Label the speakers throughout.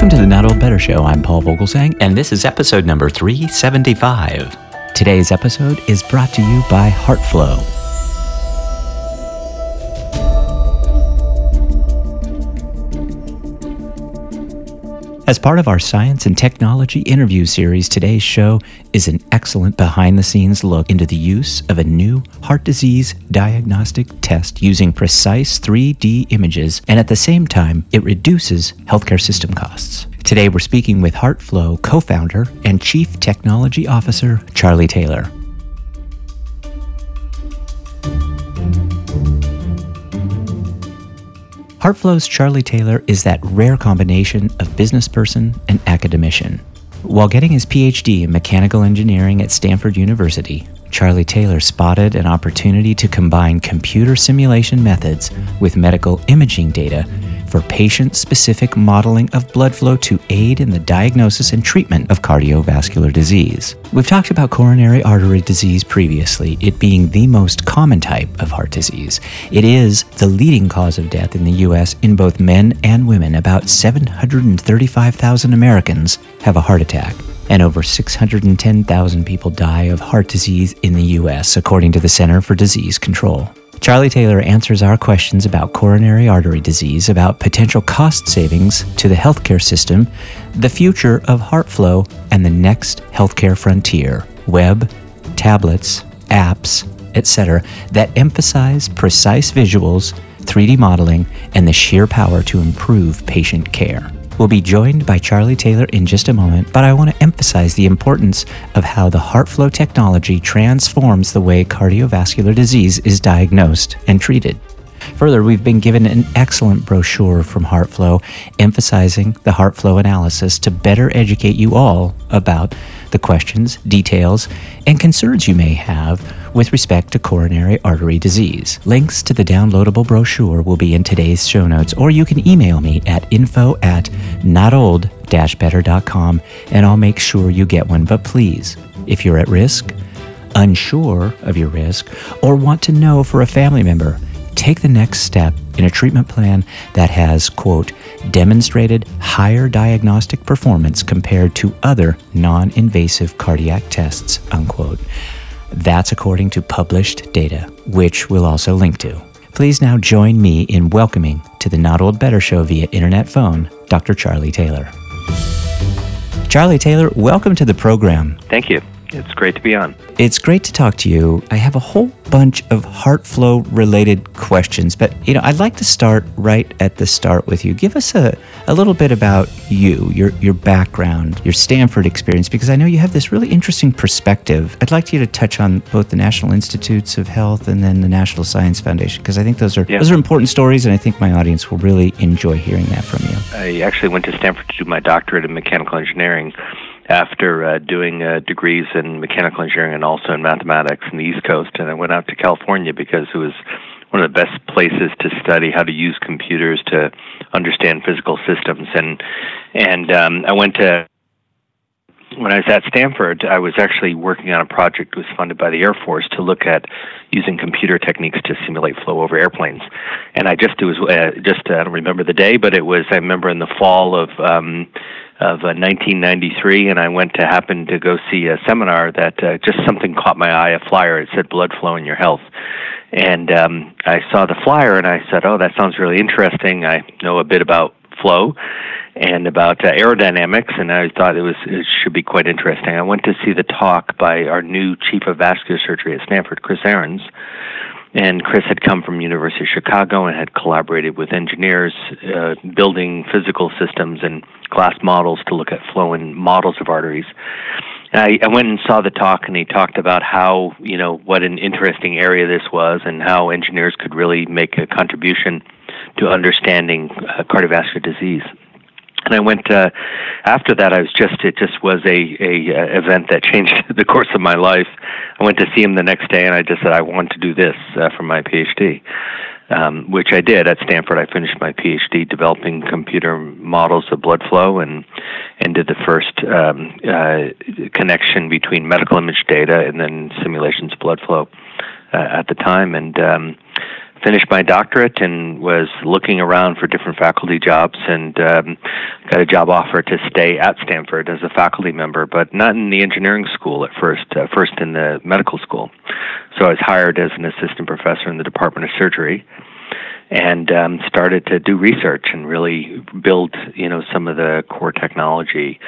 Speaker 1: Welcome to the Not Old Better Show. I'm Paul Vogelzang, and this is episode number 375. Today's episode is brought to you by HeartFlow. As part of our science and technology interview series, today's show is an excellent behind the scenes look into the use of a new heart disease diagnostic test using precise 3D images, and at the same time, it reduces healthcare system costs. Today, we're speaking with HeartFlow co founder and chief technology officer, Charley Taylor. HeartFlow's Charley Taylor is that rare combination of business person and academician. While getting his PhD in mechanical engineering at Stanford University, Charley Taylor spotted an opportunity to combine computer simulation methods with medical imaging data for patient specific modeling of blood flow to aid in the diagnosis and treatment of cardiovascular disease. We've talked about coronary artery disease previously, it being the most common type of heart disease. It is the leading cause of death in the U.S. in both men and women. About 735,000 Americans have a heart attack and over 610,000 people die of heart disease in the U.S., according to the Center for Disease Control. Charley Taylor answers our questions about coronary artery disease, about potential cost savings to the healthcare system, the future of HeartFlow, and the next healthcare frontier web, tablets, apps, etc., that emphasize precise visuals, 3D modeling, and the sheer power to improve patient care. We'll be joined by Charley Taylor in just a moment, but I want to emphasize the importance of how the HeartFlow technology transforms the way cardiovascular disease is diagnosed and treated. Further, we've been given an excellent brochure from HeartFlow emphasizing the HeartFlow analysis to better educate you all about the questions, details, and concerns you may have with respect to coronary artery disease. Links to the downloadable brochure will be in today's show notes, or you can email me at info at notold better.com and I'll make sure you get one. But please, if you're at risk, unsure of your risk, or want to know for a family member, take the next step in a treatment plan that has, quote, demonstrated higher diagnostic performance compared to other non invasive cardiac tests, unquote. That's according to published data, which we'll also link to. Please now join me in welcoming to the Not Old Better Show via internet phone, Dr. Charley Taylor. Charley Taylor, welcome to the program.
Speaker 2: Thank you. It's great to be on.
Speaker 1: It's great to talk to you. I have a whole bunch of HeartFlow related questions, but you know, I'd like to start right at the start with you. Give us a, a little bit about you, your your background, your Stanford experience, because I know you have this really interesting perspective. I'd like you to touch on both the National Institutes of Health and then the National Science Foundation, because I think those are yeah. those are important stories, and I think my audience will really enjoy hearing that from you.
Speaker 2: I actually went to Stanford to do my doctorate in mechanical engineering after uh, doing uh, degrees in mechanical engineering and also in mathematics in the East Coast, and I went out to California because it was one of the best places to study how to use computers to understand physical systems. And and um, I went to when I was at Stanford, I was actually working on a project that was funded by the Air Force to look at using computer techniques to simulate flow over airplanes. And I just it was uh, just I don't remember the day, but it was I remember in the fall of um, of uh, 1993, and I went to happen to go see a seminar that uh, just something caught my eye. A flyer. It said "Blood Flow in Your Health," and um, I saw the flyer and I said, "Oh, that sounds really interesting. I know a bit about flow." And about uh, aerodynamics, and I thought it was it should be quite interesting. I went to see the talk by our new chief of vascular surgery at Stanford, Chris Zarins, and Chris had come from University of Chicago and had collaborated with engineers uh, building physical systems and glass models to look at flow in models of arteries. I, I went and saw the talk, and he talked about how you know what an interesting area this was, and how engineers could really make a contribution to understanding uh, cardiovascular disease and I went uh, after that. I was just it just was a a uh, event that changed the course of my life. I went to see him the next day, and I just said I want to do this uh, for my PhD, um, which I did at Stanford. I finished my PhD developing computer models of blood flow, and and did the first um, uh, connection between medical image data and then simulations of blood flow uh, at the time, and. Um, finished my doctorate and was looking around for different faculty jobs and um, got a job offer to stay at Stanford as a faculty member, but not in the engineering school at first, uh, first in the medical school. So I was hired as an assistant professor in the Department of Surgery and um, started to do research and really build, you know, some of the core technology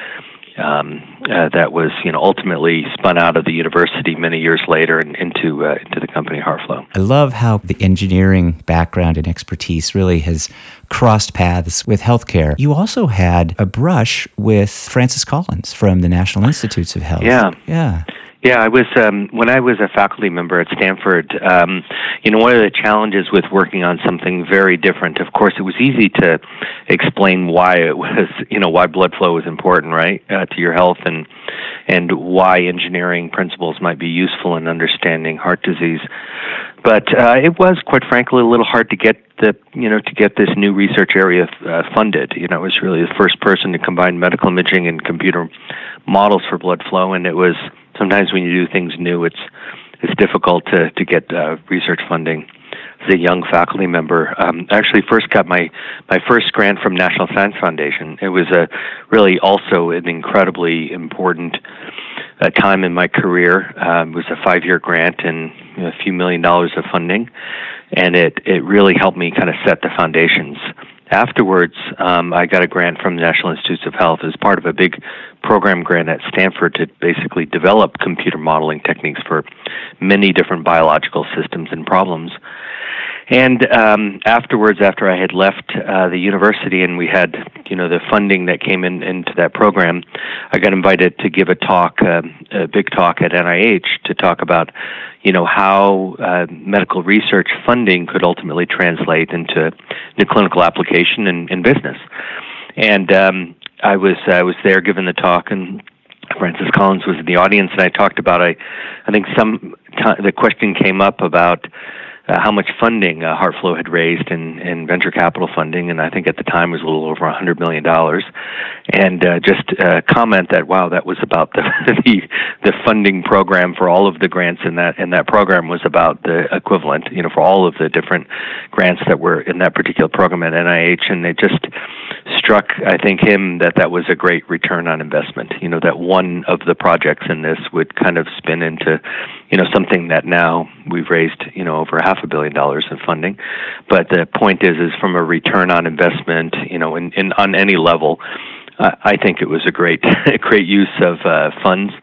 Speaker 2: um, uh, that was you know ultimately spun out of the university many years later and into uh, into the company HeartFlow.
Speaker 1: I love how the engineering background and expertise really has crossed paths with healthcare. You also had a brush with Francis Collins from the National Institutes of Health.
Speaker 2: Yeah,
Speaker 1: yeah.
Speaker 2: Yeah, I was um, when I was a faculty member at Stanford. Um, you know, one of the challenges with working on something very different. Of course, it was easy to explain why it was, you know, why blood flow was important, right, uh, to your health, and and why engineering principles might be useful in understanding heart disease. But uh, it was, quite frankly, a little hard to get the, you know, to get this new research area uh, funded. You know, I was really the first person to combine medical imaging and computer models for blood flow, and it was sometimes when you do things new, it's it's difficult to to get uh, research funding. As a young faculty member, um, I actually first got my my first grant from National Science Foundation. It was a really also an incredibly important uh, time in my career. Um, it was a five year grant and a few million dollars of funding, and it it really helped me kind of set the foundations afterwards, um, I got a grant from the National Institutes of Health as part of a big program grant at Stanford to basically develop computer modeling techniques for many different biological systems and problems. And um, afterwards, after I had left uh, the university and we had, you know, the funding that came in into that program, I got invited to give a talk, uh, a big talk at NIH, to talk about, you know, how uh, medical research funding could ultimately translate into new clinical application and, in business. And um, I was I was there giving the talk and. Francis Collins was in the audience, and I talked about I, I think some t- the question came up about uh, how much funding uh, HeartFlow had raised in, in venture capital funding, and I think at the time it was a little over a hundred million dollars. And uh, just uh, comment that wow, that was about the, the the funding program for all of the grants in that in that program was about the equivalent, you know, for all of the different grants that were in that particular program at NIH, and it just struck I think him that that was a great return on investment. You know, that one of the projects in this would kind of spin into, you know, something that now we've raised, you know, over half a billion dollars in funding. But the point is, is from a return on investment, you know, in, in on any level, uh, I think it was a great, a great use of uh, funds.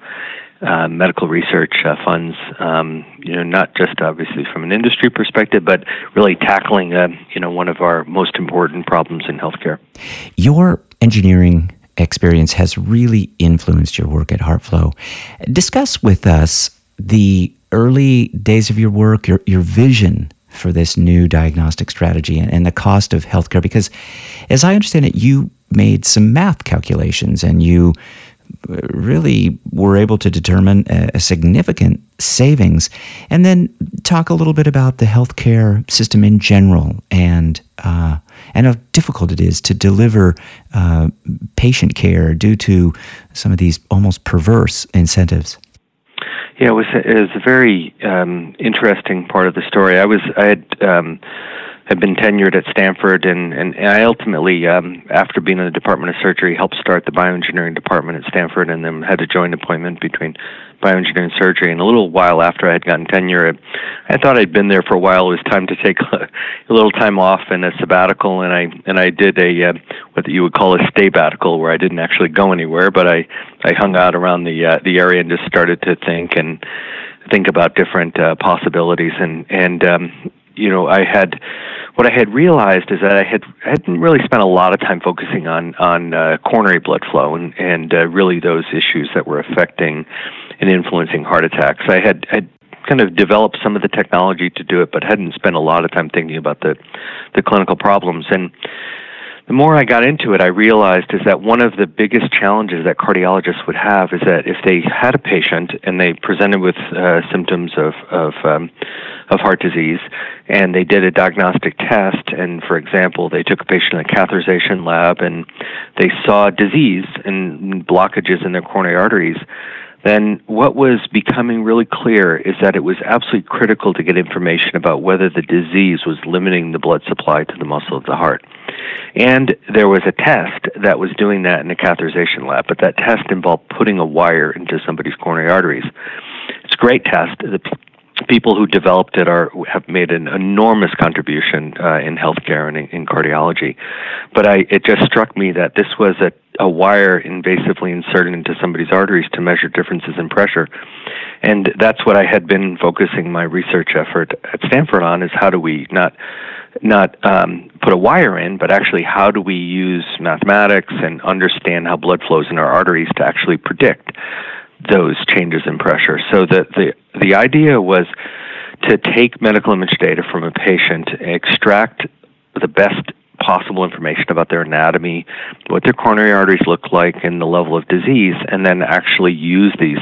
Speaker 2: Uh, medical research uh, funds, um, you know, not just obviously from an industry perspective, but really tackling, uh, you know, one of our most important problems in healthcare.
Speaker 1: Your engineering experience has really influenced your work at HeartFlow. Discuss with us the early days of your work, your, your vision for this new diagnostic strategy and, and the cost of healthcare? Because, as I understand it, you made some math calculations and you uh, really were able to determine a, a, significant savings. And then talk a little bit about the healthcare system in general and uh, and how difficult it is to deliver uh, patient care due to some of these almost perverse incentives.
Speaker 2: Yeah, it was it was a very um, interesting part of the story. I was I had um, had been tenured at Stanford, and and I ultimately, um, after being in the Department of Surgery, helped start the bioengineering department at Stanford, and then had a joint appointment between bioengineering and surgery. And a little while after I had gotten tenure, I thought I'd been there for a while. It was time to take a, a little time off and a sabbatical, and I and I did a uh, what you would call a staybatical, where I didn't actually go anywhere, but I I hung out around the uh, the area and just started to think and think about different uh, possibilities and and um, you know I had what I had realized is that I had I hadn't really spent a lot of time focusing on on uh, coronary blood flow and and uh, really those issues that were affecting and influencing heart attacks. I had had kind of developed some of the technology to do it, but hadn't spent a lot of time thinking about the the clinical problems and the more I got into it, I realized is that one of the biggest challenges that cardiologists would have is that if they had a patient and they presented with uh, symptoms of of um, of heart disease, and they did a diagnostic test, and for example, they took a patient in a catheterization lab and they saw disease and blockages in their coronary arteries, then what was becoming really clear is that it was absolutely critical to get information about whether the disease was limiting the blood supply to the muscle of the heart. And there was a test that was doing that in a catheterization lab, but that test involved putting a wire into somebody's coronary arteries. It's a great test. The people who developed it are have made an enormous contribution uh, in healthcare and in, in cardiology. But I, it just struck me that this was a, a wire invasively inserted into somebody's arteries to measure differences in pressure, and that's what I had been focusing my research effort at Stanford on: is how do we not not um, put a wire in, but actually how do we use mathematics and understand how blood flows in our arteries to actually predict those changes in pressure. So the the the idea was to take medical image data from a patient, extract the best possible information about their anatomy, what their coronary arteries look like, and the level of disease, and then actually use these,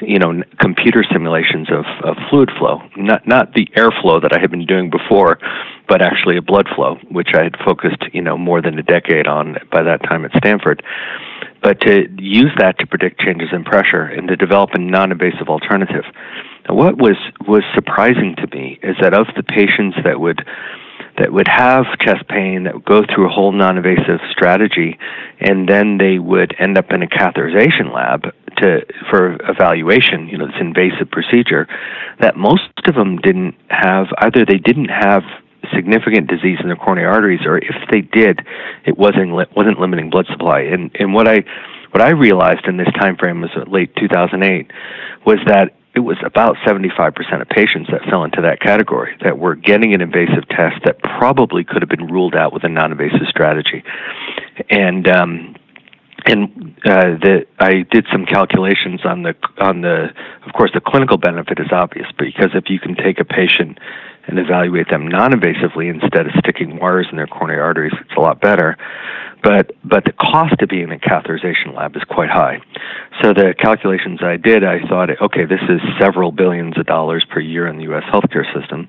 Speaker 2: you know, computer simulations of, of fluid flow, not not the airflow that I had been doing before, but actually a blood flow, which I had focused, you know, more than a decade on by that time at Stanford but to use that to predict changes in pressure and to develop a non-invasive alternative. Now, what was was surprising to me is that of the patients that would that would have chest pain that would go through a whole non-invasive strategy, and then they would end up in a catheterization lab to for evaluation. You know, this invasive procedure. That most of them didn't have either. They didn't have significant disease in their coronary arteries, or if they did, it wasn't wasn't limiting blood supply. And and what I what I realized in this time frame was late 2008 was that it was about 75% of patients that fell into that category that were getting an invasive test that probably could have been ruled out with a non-invasive strategy. And um, and uh, the, I did some calculations on the on the. Of course, the clinical benefit is obvious, because if you can take a patient and evaluate them non-invasively instead of sticking wires in their coronary arteries, it's a lot better. But but the cost of being in a catheterization lab is quite high. So the calculations I did, I thought, okay, this is several billions of dollars per year in the U.S. healthcare system,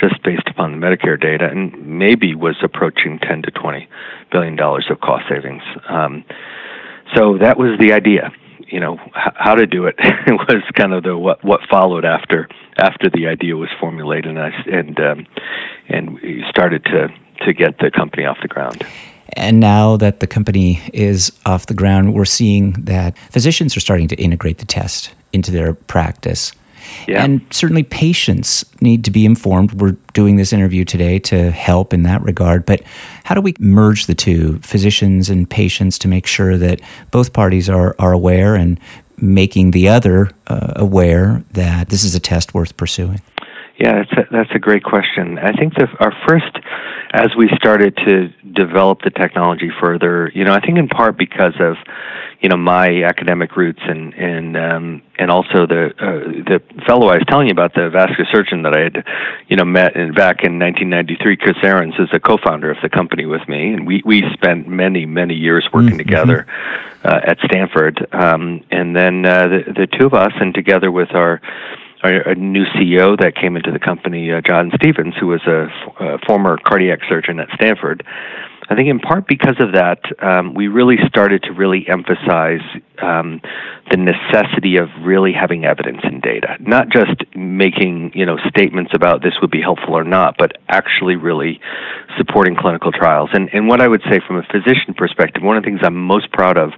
Speaker 2: just based upon the Medicare data, and maybe was approaching 10 to 20 billion dollars of cost savings. Um, so that was the idea you know h- how to do it was kind of the what what followed after after the idea was formulated and I, and um, and we started to to get the company off the ground.
Speaker 1: And now that the company is off the ground, we're seeing that physicians are starting to integrate the test into their practice. Yeah. And certainly patients need to be informed. We're doing this interview today to help in that regard. But how do we merge the two, physicians and patients, to make sure that both parties are, are aware and making the other uh, aware that this is a test worth pursuing?
Speaker 2: Yeah, that's a, that's a great question. I think that our first, as we started to develop the technology further, you know, I think in part because of you know my academic roots and and um, and also the uh, the fellow I was telling you about the vascular surgeon that I had you know met in, back in 1993 Chris Zarins is a co-founder of the company with me and we we spent many many years working mm-hmm. together uh, at Stanford um, and then uh, the the two of us and together with our a, new CEO that came into the company, uh, John Stevens, who was a, f- a former cardiac surgeon at Stanford. I think in part because of that, um, we really started to really emphasize um, the necessity of really having evidence and data, not just making you know statements about this would be helpful or not, but actually really supporting clinical trials. And and what I would say from a physician perspective, one of the things I'm most proud of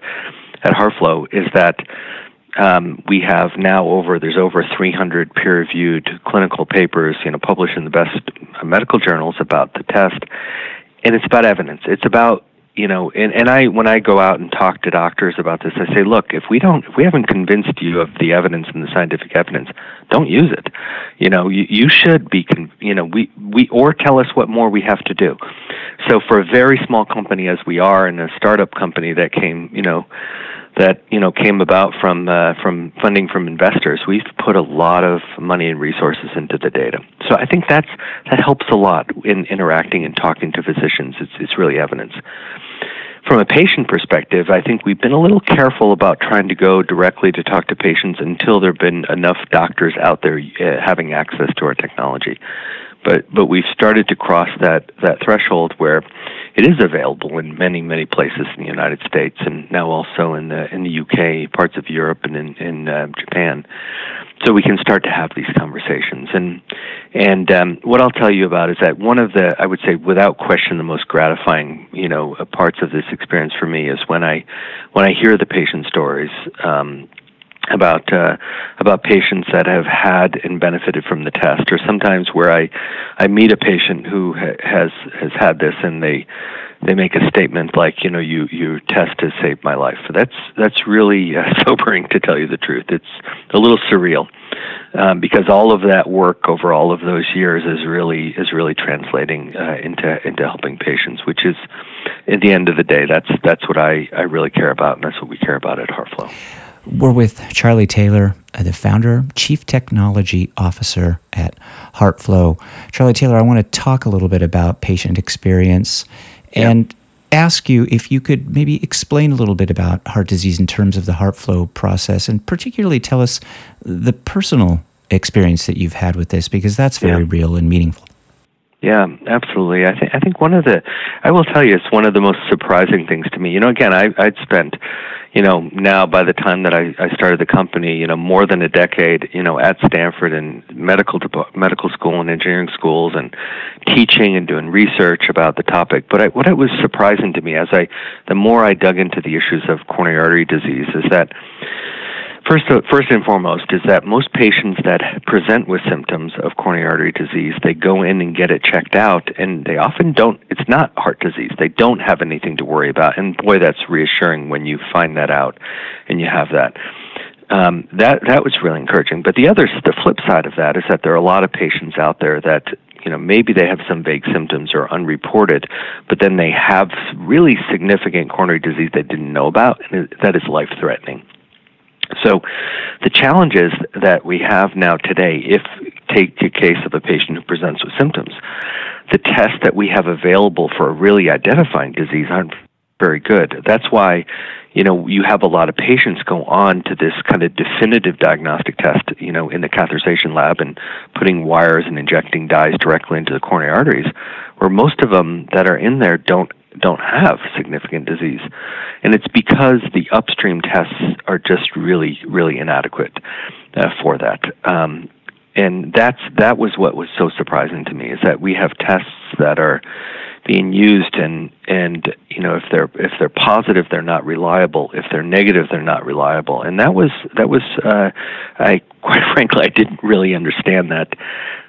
Speaker 2: at HeartFlow is that um, we have now over there's over 300 peer-reviewed clinical papers, you know, published in the best medical journals about the test, and it's about evidence. It's about you know, and, and I when I go out and talk to doctors about this, I say, look, if we don't, if we haven't convinced you of the evidence and the scientific evidence, don't use it. You know, you, you should be, con- you know, we we or tell us what more we have to do. So for a very small company as we are, and a startup company that came, you know, that you know came about from uh, from funding from investors. We've put a lot of money and resources into the data, so I think that's that helps a lot in interacting and talking to physicians. It's it's really evidence. From a patient perspective, I think we've been a little careful about trying to go directly to talk to patients until there have been enough doctors out there uh, having access to our technology but but we've started to cross that that threshold where it is available in many many places in the United States and now also in the in the UK, parts of Europe, and in in uh, Japan. So we can start to have these conversations. And and um, what I'll tell you about is that one of the I would say without question the most gratifying you know parts of this experience for me is when I when I hear the patient stories. Um, about uh, about patients that have had and benefited from the test, or sometimes where I I meet a patient who ha- has has had this and they they make a statement like you know you you test has saved my life. That's that's really uh, sobering to tell you the truth. It's a little surreal um, because all of that work over all of those years is really is really translating uh, into into helping patients, which is at the end of the day that's that's what I I really care about, and that's what we care about at HeartFlow.
Speaker 1: We're with Charley Taylor, uh, the founder, Chief Technology Officer at HeartFlow. Charley Taylor, I want to talk a little bit about patient experience and ask you if you could maybe explain a little bit about heart disease in terms of the HeartFlow process and particularly tell us the personal experience that you've had with this because that's very yeah. real and meaningful.
Speaker 2: Yeah, absolutely. I think I think one of the I will tell you it's one of the most surprising things to me. You know, again, I I'd spent you know, now by the time that I, I started the company, you know, more than a decade, you know, at Stanford and medical medical school and engineering schools and teaching and doing research about the topic. But I, what it was surprising to me as I, the more I dug into the issues of coronary artery disease, is that First, uh, first and foremost is that most patients that present with symptoms of coronary artery disease, they go in and get it checked out, and they often don't. It's not heart disease. They don't have anything to worry about, and boy, that's reassuring when you find that out, and you have that. Um, that that was really encouraging. But the other, the flip side of that is that there are a lot of patients out there that you know maybe they have some vague symptoms or unreported, but then they have really significant coronary disease they didn't know about, and that is life threatening. So the challenges that we have now today, if take the case of a patient who presents with symptoms, the tests that we have available for really identifying disease aren't very good. That's why, you know, you have a lot of patients go on to this kind of definitive diagnostic test, you know, in the catheterization lab and putting wires and injecting dyes directly into the coronary arteries, where most of them that are in there don't don't have significant disease. And it's because the upstream tests are just really, really inadequate uh, for that. Um, and that's that was what was so surprising to me is that we have tests that are being used and and you know if they're if they're positive they're not reliable if they're negative they're not reliable and that was that was uh, I quite frankly I didn't really understand that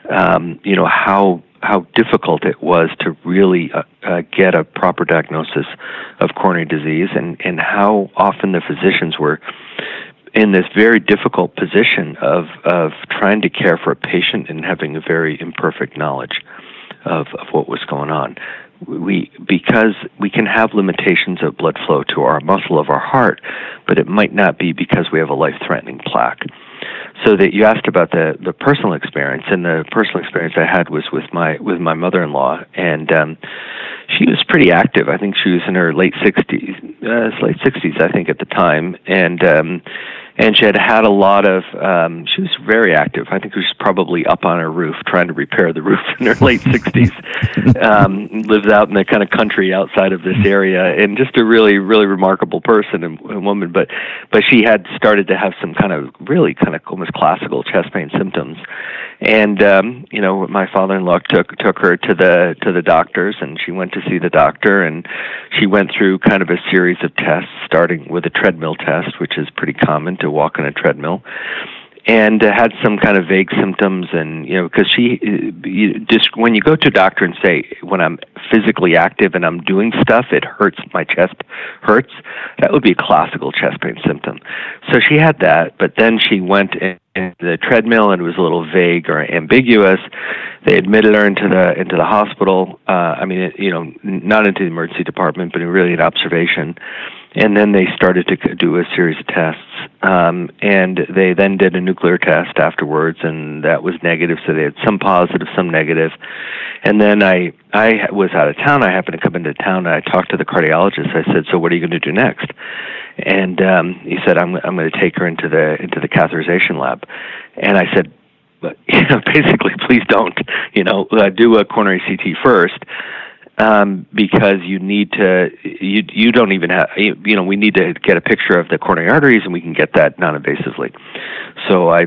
Speaker 2: um, you know how how difficult it was to really uh, uh, get a proper diagnosis of coronary disease, and and how often the physicians were in this very difficult position of of trying to care for a patient and having a very imperfect knowledge of of what was going on. We because we can have limitations of blood flow to our muscle of our heart, but it might not be because we have a life threatening plaque. So that you asked about the the personal experience and the personal experience I had was with my with my mother-in-law and um she was pretty active. I think she was in her late 60s uh, late 60s I think at the time and um and she had had a lot of um she was very active. I think she was probably up on her roof trying to repair the roof in her late 60s um lives out in the kind of country outside of this area and just a really really remarkable person and, and woman. But but she had started to have some kind of really kind of almost classical chest pain symptoms. And um you know my father-in-law took took her to the to the doctors and she went to see the doctor and she went through kind of a series of tests starting with a treadmill test which is pretty common to walk on a treadmill and uh, had some kind of vague symptoms and you know because she uh, you, just when you go to a doctor and say when i'm physically active and i'm doing stuff it hurts my chest hurts that would be a classical chest pain symptom. So she had that but then she went in, the treadmill and it was a little vague or ambiguous. They admitted her into the into the hospital. Uh i mean you know not into the emergency department but really an observation and then they started to do a series of tests. Um, and they then did a nuclear test afterwards and that was negative. So they had some positive some negative. And then i i was out of town. I happened to come into town and i talked to the cardiologist. I said so what are you going to do next? And um, he said i'm i'm going to take her into the into the catheterization lab. And i said you know, basically, please don't, you know, uh, do a coronary CT first. Um, because you need to, you you don't even have, you, know, we need to get a picture of the coronary arteries, and we can get that non-invasively. So I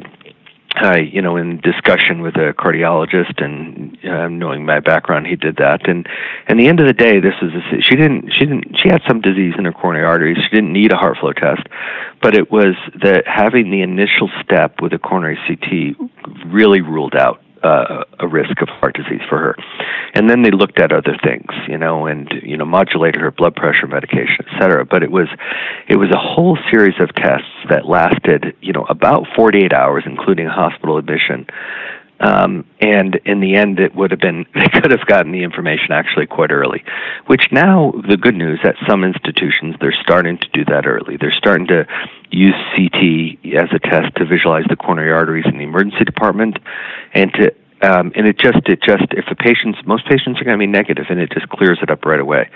Speaker 2: I, you know, in discussion with a cardiologist and uh, knowing my background, he did that. And and the end of the day, this is a, she didn't she didn't she had some disease in her coronary arteries. She didn't need a HeartFlow test, but it was that having the initial step with a coronary CT really ruled out uh, a risk of heart disease for her. And then they looked at other things, you know, and you know modulated her blood pressure medication, et cetera. But it was it was a whole series of tests that lasted, you know, about 48 hours, including hospital admission. Um, and in the end, it would have been they could have gotten the information actually quite early. Which now the good news at some institutions they're starting to do that early. They're starting to use CT as a test to visualize the coronary arteries in the emergency department, and to um, and it just it just if a patient's most patients are going to be negative, and it just clears it up right away.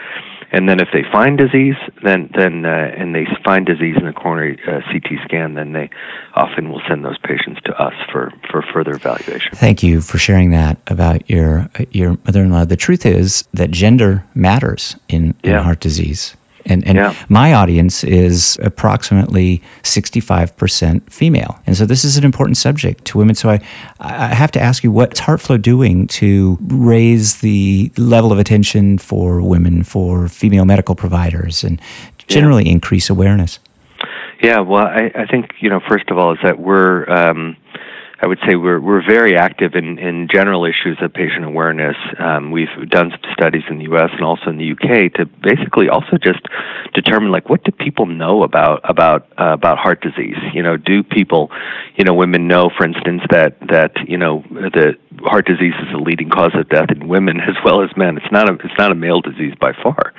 Speaker 2: And then if they find disease, then then uh, and they find disease in the coronary uh, CT scan, then they often will send those patients to us for for further evaluation.
Speaker 1: Thank you for sharing that about your your mother-in-law. The truth is that gender matters in, in heart disease. And, and yeah. my audience is approximately 65% female. And so this is an important subject to women. So I, I have to ask you, what's HeartFlow doing to raise the level of attention for women, for female medical providers, and generally yeah. increase awareness?
Speaker 2: Yeah, well, I, I think, you know, first of all, is that we're. Um, I would say we're we're very active in, in general issues of patient awareness. Um, we've done some studies in the U.S. and also in the U.K. to basically also just determine like what do people know about about uh, about heart disease. You know, do people, you know, women know, for instance, that that you know the heart disease is the leading cause of death in women as well as men. It's not a it's not a male disease by far,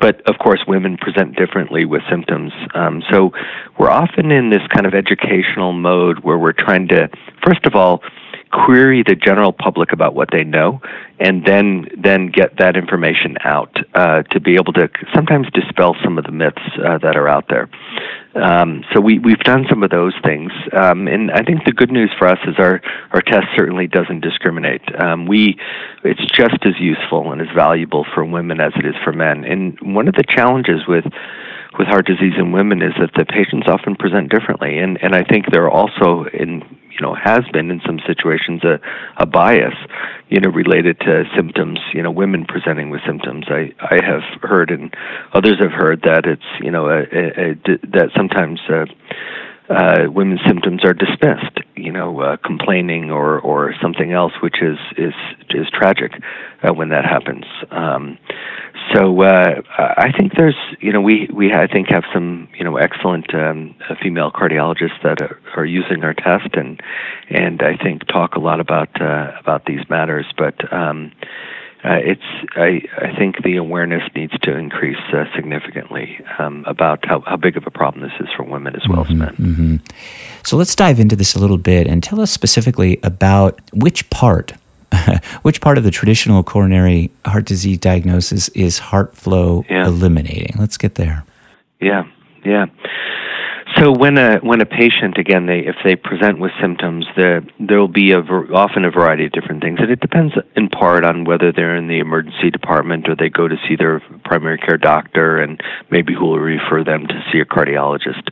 Speaker 2: but of course women present differently with symptoms. Um, so we're often in this kind of educational mode where we're trying to first of all query the general public about what they know and then then get that information out uh, to be able to sometimes dispel some of the myths uh, that are out there. Um, so we we've done some of those things, um, and I think the good news for us is our our test certainly doesn't discriminate. Um, we it's just as useful and as valuable for women as it is for men. And one of the challenges with with heart disease in women is that the patients often present differently, and and I think there are also in you know has been in some situations a, a bias you know related to symptoms you know women presenting with symptoms. I i have heard and others have heard that it's you know a, a, a that sometimes uh, uh, women's symptoms are dismissed, you know, uh, complaining or, or something else, which is is is tragic uh, when that happens. Um, so uh, I think there's, you know, we we I think have some, you know, excellent um, uh, female cardiologists that are, are using our test and and I think talk a lot about uh, about these matters, but. Um, uh, it's I, I think the awareness needs to increase uh, significantly um, about how, how big of a problem this is for women as well
Speaker 1: mm-hmm,
Speaker 2: as men. Mm-hmm.
Speaker 1: So let's dive into this a little bit and tell us specifically about which part. which part of the traditional coronary heart disease diagnosis is HeartFlow yeah. eliminating? Let's get there.
Speaker 2: Yeah, yeah. So when a when a patient again they if they present with symptoms there there will be a often a variety of different things and it depends in part on whether they're in the emergency department or they go to see their primary care doctor and maybe who will refer them to see a cardiologist.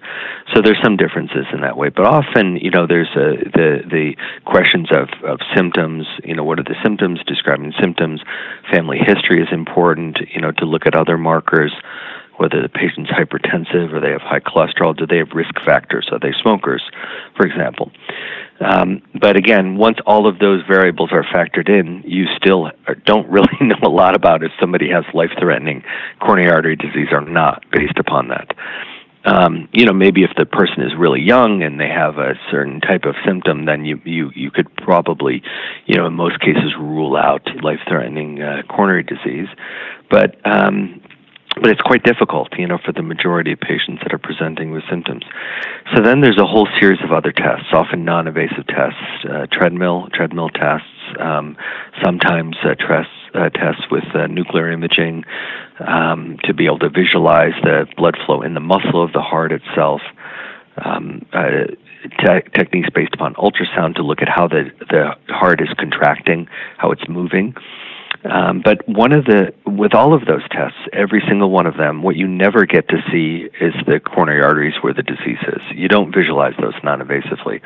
Speaker 2: So there's some differences in that way, but often you know there's a, the the questions of of symptoms. You know what are the symptoms? Describing symptoms. Family history is important. You know to look at other markers whether the patient's hypertensive or they have high cholesterol, do they have risk factors? Are they smokers, for example? Um, but again, once all of those variables are factored in, you still don't really know a lot about if somebody has life threatening coronary artery disease or not based upon that. Um, you know, maybe if the person is really young and they have a certain type of symptom, then you you you could probably, you know, in most cases rule out life-threatening uh, coronary disease. But um, but it's quite difficult, you know, for the majority of patients that are presenting with symptoms. So then there's a whole series of other tests, often non-invasive tests, uh, treadmill treadmill tests, um, sometimes uh, tests uh, tests with uh, nuclear imaging um, to be able to visualize the blood flow in the muscle of the heart itself. um, uh, te- techniques based upon ultrasound to look at how the the heart is contracting, how it's moving. Um, but one of the, with all of those tests, every single one of them, what you never get to see is the coronary arteries where the disease is. You don't visualize those non-invasively.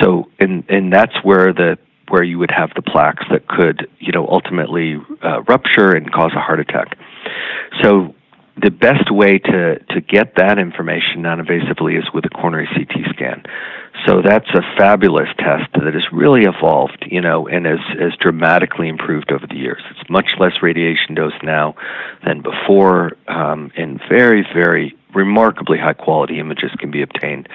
Speaker 2: So, and and that's where the where you would have the plaques that could, you know, ultimately uh, rupture and cause a heart attack. So the best way to, to get that information non-invasively is with a coronary CT scan. So that's a fabulous test that has really evolved, you know, and has, has dramatically improved over the years. It's much less radiation dose now than before, um, and very, very remarkably high quality images can be obtained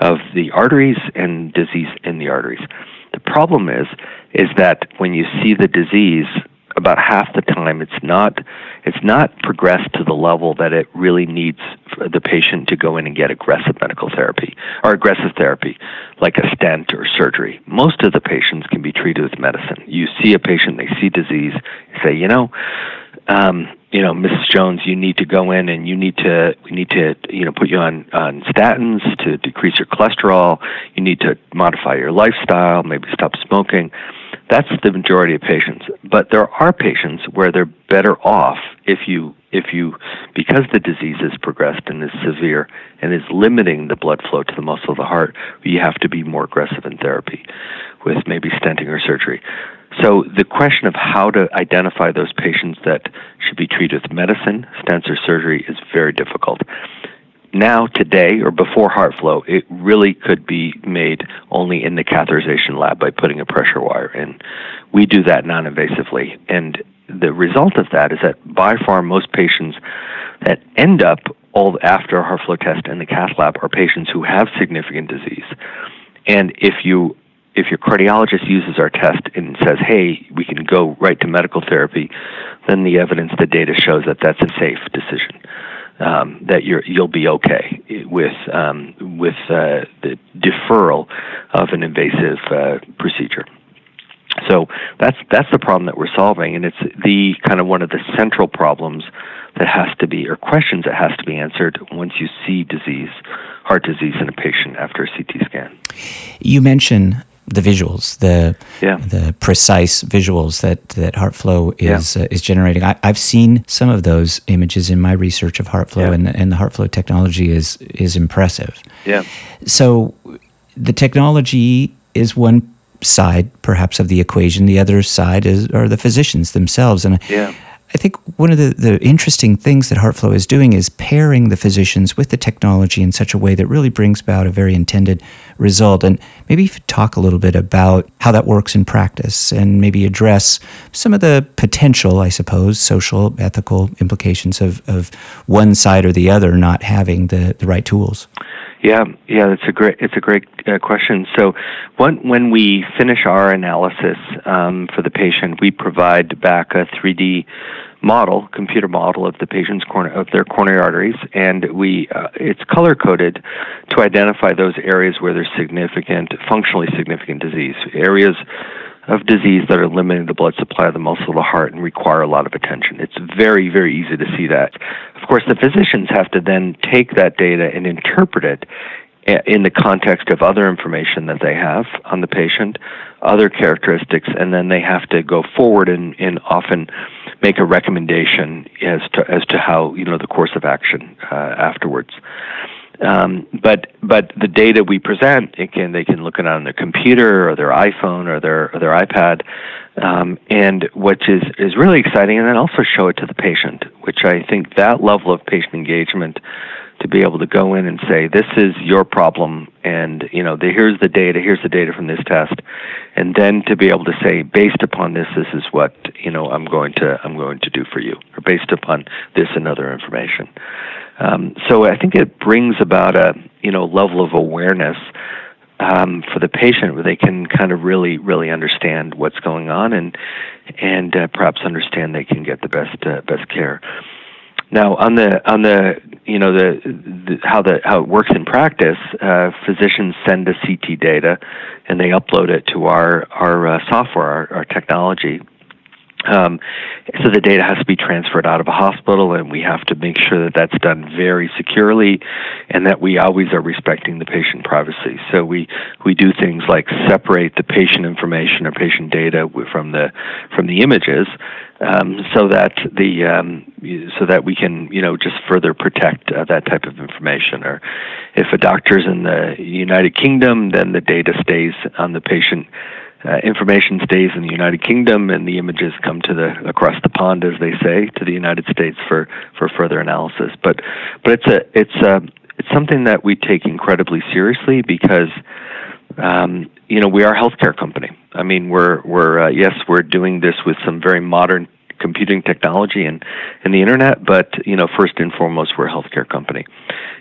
Speaker 2: of the arteries and disease in the arteries. The problem is, is that when you see the disease about half the time it's not it's not progressed to the level that it really needs the patient to go in and get aggressive medical therapy or aggressive therapy like a stent or surgery most of the patients can be treated with medicine you see a patient they see disease you say you know um, you know, Mrs. Jones, you need to go in and you need to we need to you know put you on on statins to decrease your cholesterol. You need to modify your lifestyle, maybe stop smoking. That's the majority of patients. But there are patients where they're better off if you if you because the disease has progressed and is severe and is limiting the blood flow to the muscle of the heart, you have to be more aggressive in therapy with maybe stenting or surgery. So the question of how to identify those patients that should be treated with medicine, stents, or surgery is very difficult now today or before HeartFlow it really could be made only in the catheterization lab by putting a pressure wire in. We do that non-invasively and the result of that is that by far most patients that end up all after a HeartFlow test in the cath lab are patients who have significant disease. And if you if your cardiologist uses our test and says hey we can go right to medical therapy then the evidence the data shows that that's a safe decision um, that you're you'll be okay with um, with uh, the deferral of an invasive uh, procedure. So that's that's the problem that we're solving, and it's the kind of one of the central problems that has to be or questions that has to be answered once you see disease, heart disease in a patient after a CT scan.
Speaker 1: You mentioned the visuals, the yeah. the precise visuals that that HeartFlow is yeah. uh, is generating. I, have seen some of those images in my research of HeartFlow, yeah. and and the HeartFlow technology is is impressive.
Speaker 2: Yeah.
Speaker 1: So the technology is one side, perhaps, of the equation. The other side is are the physicians themselves, and
Speaker 2: yeah.
Speaker 1: I think one of the, the interesting things that HeartFlow is doing is pairing the physicians with the technology in such a way that really brings about a very intended result. And maybe you could talk a little bit about how that works in practice and maybe address some of the potential, I suppose, social, ethical implications of, of one side or the other not having the, the right tools.
Speaker 2: Yeah, yeah, it's a great it's a great uh, question. So, when when we finish our analysis um, for the patient, we provide back a 3D model, computer model of the patient's corner of their coronary arteries, and we uh, it's color coded to identify those areas where there's significant, functionally significant disease, areas of disease that are limiting the blood supply of the muscle of the heart and require a lot of attention. It's very, very easy to see that. Of course, the physicians have to then take that data and interpret it in the context of other information that they have on the patient, other characteristics, and then they have to go forward and, and often make a recommendation as to as to how you know the course of action uh, afterwards. Um, but but the data we present, it can they can look it on their computer or their iPhone or their or their iPad, um, and which is is really exciting, and then also show it to the patient, which I think that level of patient engagement to be able to go in and say this is your problem and you know the, here's the data here's the data from this test and then to be able to say based upon this this is what you know I'm going to I'm going to do for you or based upon this and other information um, so I think it brings about a you know level of awareness um, for the patient where they can kind of really really understand what's going on and and uh, perhaps understand they can get the best uh, best care. Now on the on the you know the, the how the how it works in practice, uh, physicians send us CT data, and they upload it to our our uh, software, our, our technology, Um, so the data has to be transferred out of a hospital, and we have to make sure that that's done very securely, and that we always are respecting the patient privacy. So we we do things like separate the patient information or patient data from the from the images, um, so that the um, so that we can you know just further protect uh, that type of information. Or if a doctor's in the United Kingdom, then the data stays on the patient uh, information stays in the United Kingdom, and the images come to the across the pond, as they say, to the United States for for further analysis. But but it's a it's a it's something that we take incredibly seriously because. Um, you know, we are a healthcare company. I mean, we're we're uh, yes, we're doing this with some very modern computing technology and and the internet, but you know, first and foremost, we're a healthcare company,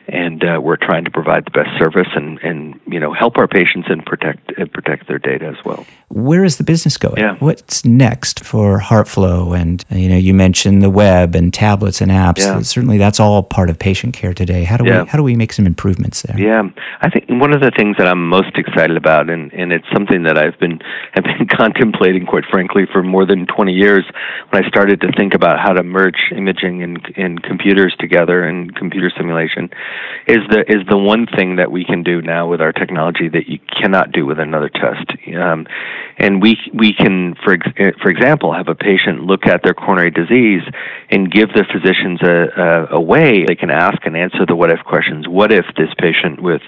Speaker 2: and uh, we're trying to provide the best service and, and you know help our patients and protect and protect their data as well.
Speaker 1: Where is the business going?
Speaker 2: Yeah.
Speaker 1: What's next for HeartFlow? And you know, you mentioned the web and tablets and apps.
Speaker 2: Yeah.
Speaker 1: Certainly, that's all part of patient care today. How do
Speaker 2: Yeah.
Speaker 1: we how do we make some improvements there?
Speaker 2: Yeah, I think one of the things that I'm most excited about, and, and it's something that I've been have been contemplating, quite frankly, for more than 20 years, when I started to think about how to merge imaging and, and computers together and computer simulation, is the is the one thing that we can do now with our technology that you cannot do with another test. Um, and we we can, for ex- for example, have a patient look at their coronary disease and give the physicians a, a, a way they can ask and answer the what if questions. What if this patient with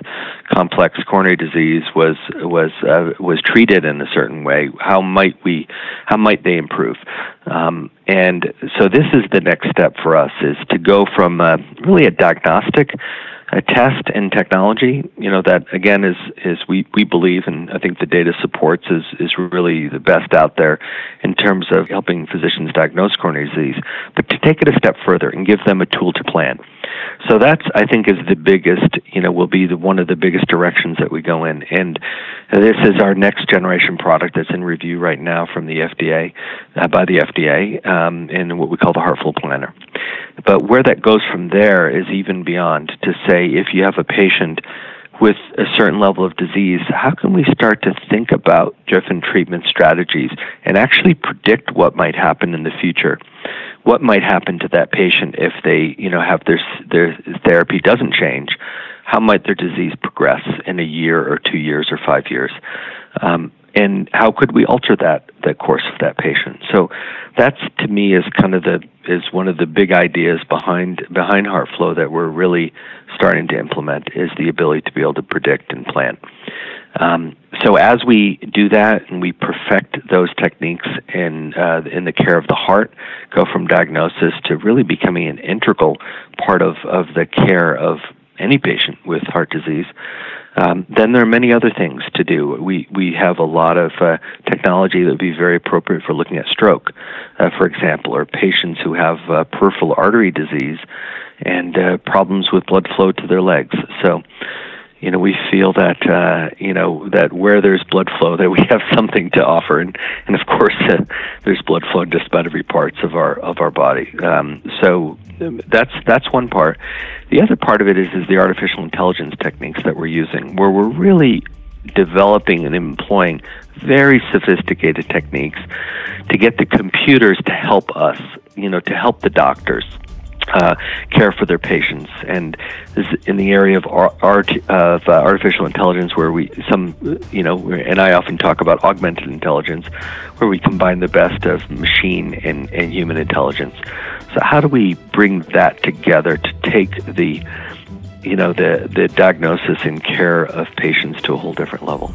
Speaker 2: complex coronary disease was was uh, was treated in a certain way? How might we how might they improve? Um, and so this is the next step for us is to go from uh, really a diagnostic a test and technology, you know, that again is is we, we believe and I think the data supports is is really the best out there in terms of helping physicians diagnose coronary disease, but to take it a step further and give them a tool to plan. So that's I think is the biggest, you know, will be the one of the biggest directions that we go in. And this is our next generation product that's in review right now from the FDA, uh, by the FDA, um, in what we call the HeartFlow Planner. But where that goes from there is even beyond to say if you have a patient with a certain level of disease, how can we start to think about different treatment strategies and actually predict what might happen in the future? What might happen to that patient if they, you know, have their their therapy doesn't change? How might their disease progress in a year or two years or five years? Um, and how could we alter that the course of that patient? So that's to me is kind of the is one of the big ideas behind behind HeartFlow that we're really starting to implement is the ability to be able to predict and plan. Um, so as we do that and we perfect those techniques in uh, in the care of the heart, go from diagnosis to really becoming an integral part of, of the care of any patient with heart disease. Um, then there are many other things to do. We we have a lot of uh, technology that would be very appropriate for looking at stroke, uh, for example, or patients who have uh, peripheral artery disease and uh, problems with blood flow to their legs. So, you know, we feel that uh, you know that where there's blood flow, that we have something to offer, and and of course, uh, there's blood flow in just about every parts of our of our body. Um, so that's that's one part. The other part of it is is the artificial intelligence techniques that we're using, where we're really developing and employing very sophisticated techniques to get the computers to help us, you know, to help the doctors uh, care for their patients. And this is in the area of art of uh, artificial intelligence, where we some you know, and I often talk about augmented intelligence, where we combine the best of machine and, and human intelligence. So how do we bring that together to take the you know the the diagnosis and care of patients to a whole different level?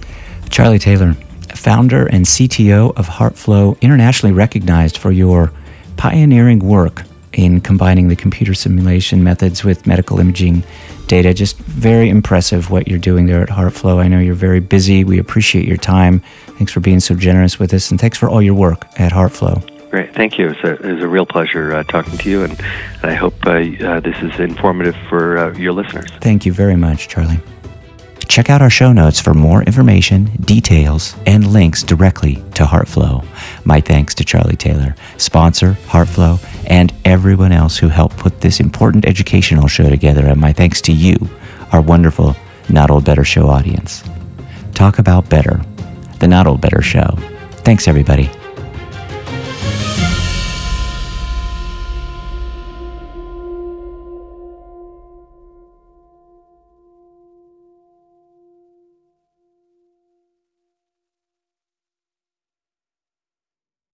Speaker 1: Charley Taylor, founder and CTO of HeartFlow, internationally recognized for your pioneering work in combining the computer simulation methods with medical imaging data. Just very impressive what you're doing there at HeartFlow. I know you're very busy. We appreciate your time. Thanks for being so generous with us, and thanks for all your work at HeartFlow.
Speaker 2: Great, thank you. It's a, it was a real pleasure uh, talking to you, and, and I hope uh, uh, this is informative for uh, your listeners.
Speaker 1: Thank you very much, Charley. Check out our show notes for more information, details, and links directly to HeartFlow. My thanks to Charley Taylor, sponsor HeartFlow, and everyone else who helped put this important educational show together. And my thanks to you, our wonderful Not Old Better Show audience. Talk about better, the Not Old Better Show. Thanks, everybody.